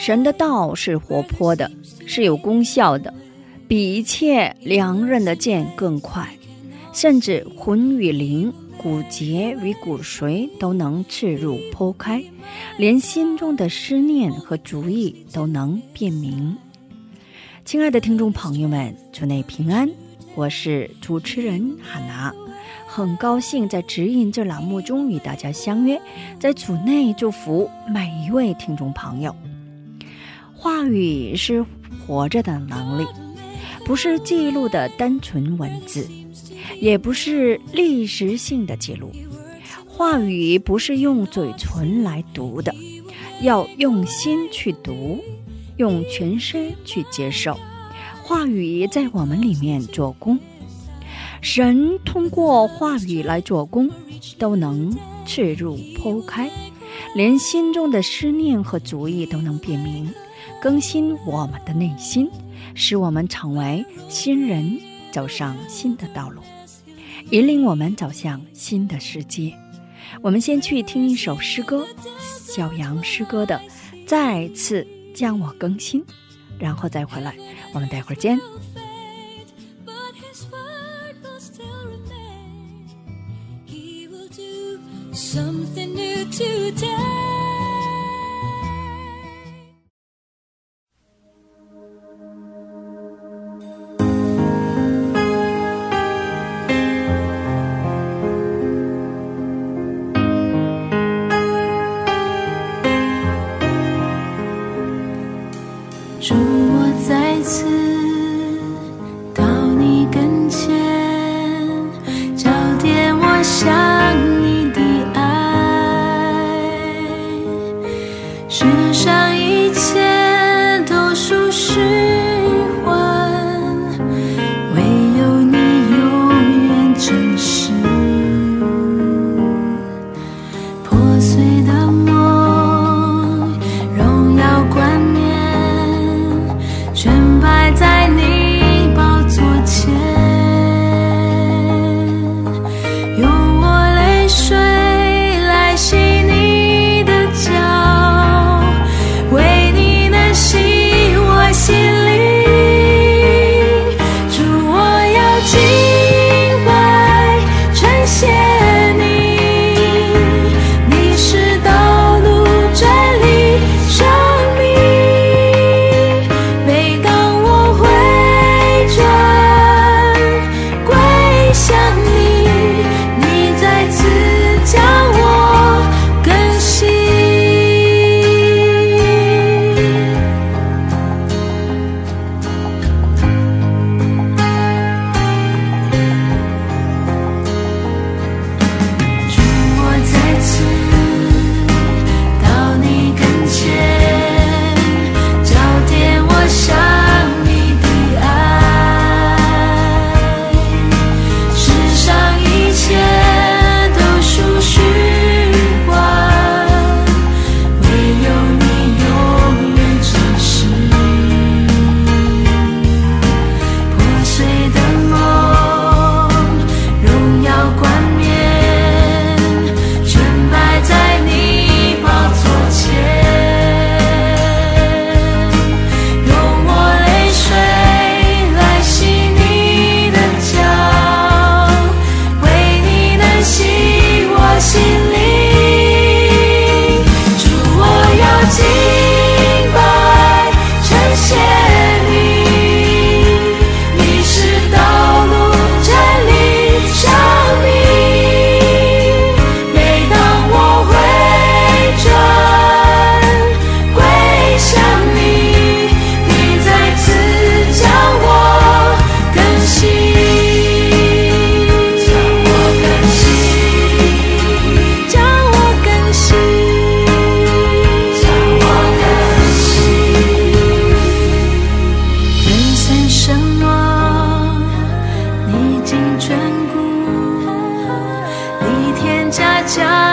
神的道是活泼的，是有功效的，比一切良刃的剑更快，甚至魂与灵、骨节与骨髓都能刺入剖开，连心中的思念和主意都能辨明。亲爱的听众朋友们，主内平安，我是主持人哈娜。很高兴在指引这栏目中与大家相约，在组内祝福每一位听众朋友。话语是活着的能力，不是记录的单纯文字，也不是历史性的记录。话语不是用嘴唇来读的，要用心去读，用全身去接受。话语在我们里面做工。神通过话语来做工，都能刺入剖开，连心中的思念和主意都能辨明，更新我们的内心，使我们成为新人，走上新的道路，引领我们走向新的世界。我们先去听一首诗歌，小杨诗歌的《再次将我更新》，然后再回来，我们待会儿见。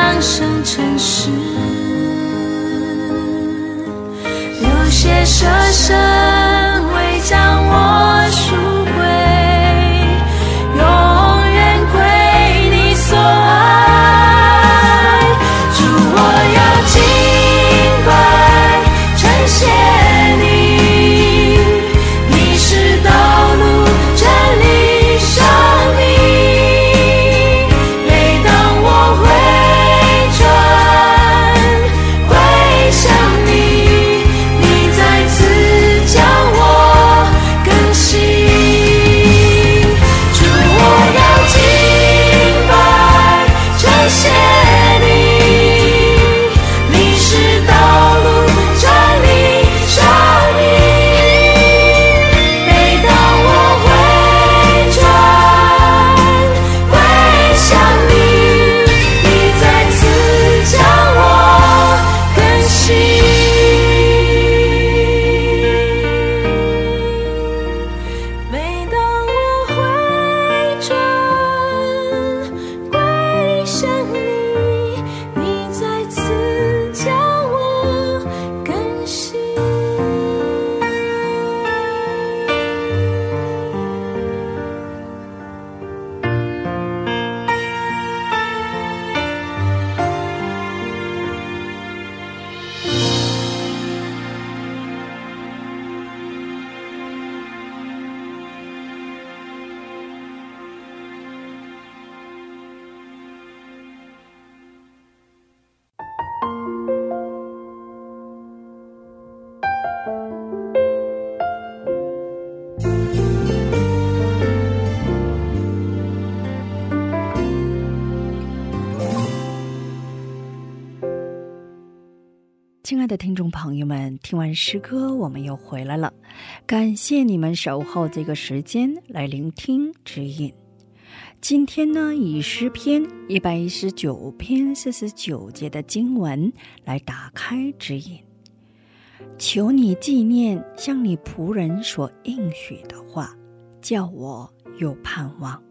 半生尘世，有些舍生。亲爱的听众朋友们，听完诗歌，我们又回来了。感谢你们守候这个时间来聆听指引。今天呢，以诗篇一百一十九篇四十九节的经文来打开指引。求你纪念向你仆人所应许的话，叫我有盼望。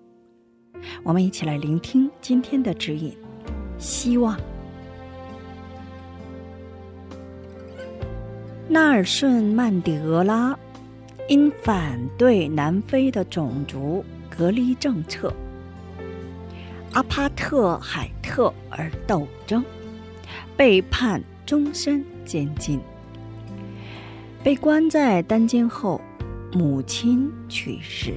我们一起来聆听今天的指引。希望。纳尔逊·曼德拉因反对南非的种族隔离政策、阿帕特海特而斗争，被判终身监禁。被关在单间后，母亲去世，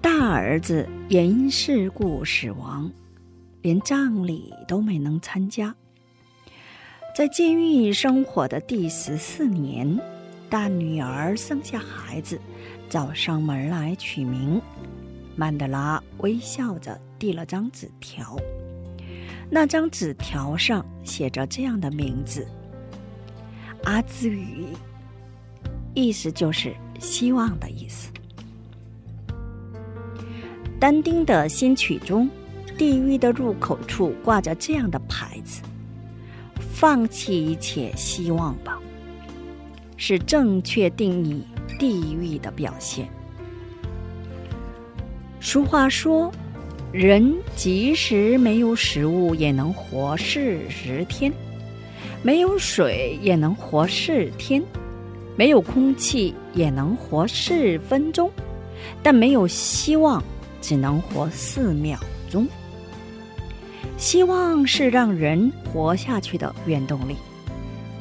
大儿子也因事故死亡，连葬礼都没能参加。在监狱生活的第十四年，大女儿生下孩子，找上门来取名。曼德拉微笑着递了张纸条，那张纸条上写着这样的名字：阿兹语，意思就是希望的意思。但丁的新曲中，地狱的入口处挂着这样的牌子。放弃一切希望吧，是正确定义地狱的表现。俗话说，人即使没有食物也能活四十天，没有水也能活四天，没有空气也能活四分钟，但没有希望只能活四秒钟。希望是让人活下去的原动力。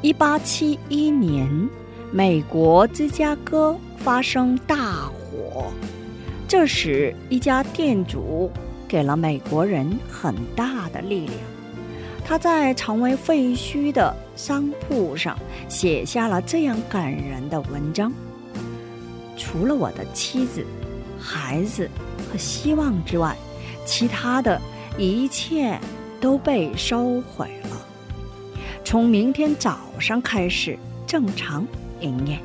一八七一年，美国芝加哥发生大火，这时一家店主给了美国人很大的力量。他在成为废墟的商铺上写下了这样感人的文章：“除了我的妻子、孩子和希望之外，其他的。”一切都被收毁了。从明天早上开始正常营业。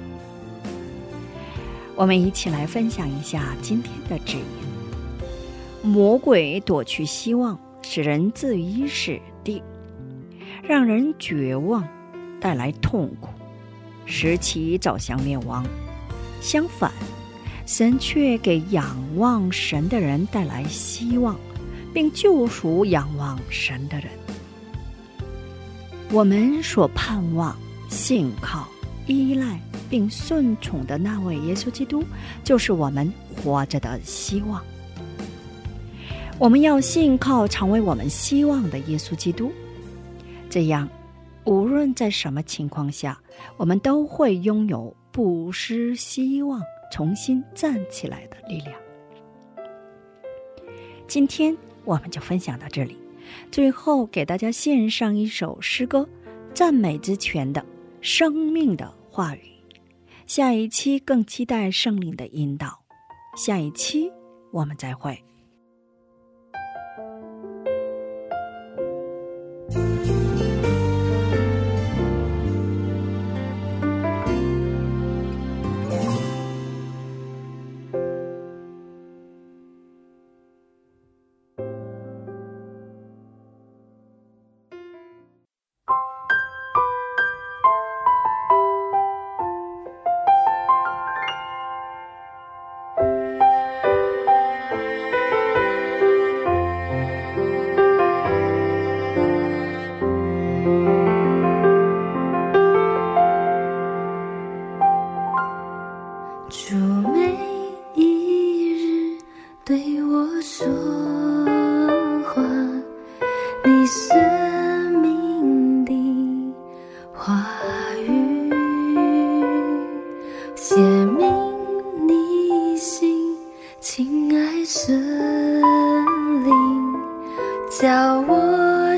我们一起来分享一下今天的指引：魔鬼夺去希望，使人自以死地，让人绝望，带来痛苦，使其走向灭亡。相反，神却给仰望神的人带来希望。并救赎仰望神的人。我们所盼望、信靠、依赖并顺从的那位耶稣基督，就是我们活着的希望。我们要信靠成为我们希望的耶稣基督，这样，无论在什么情况下，我们都会拥有不失希望、重新站起来的力量。今天我们就分享到这里，最后给大家献上一首诗歌，赞美之泉的生命的话语。下一期更期待圣灵的引导，下一期我们再会。亲爱森林，叫我。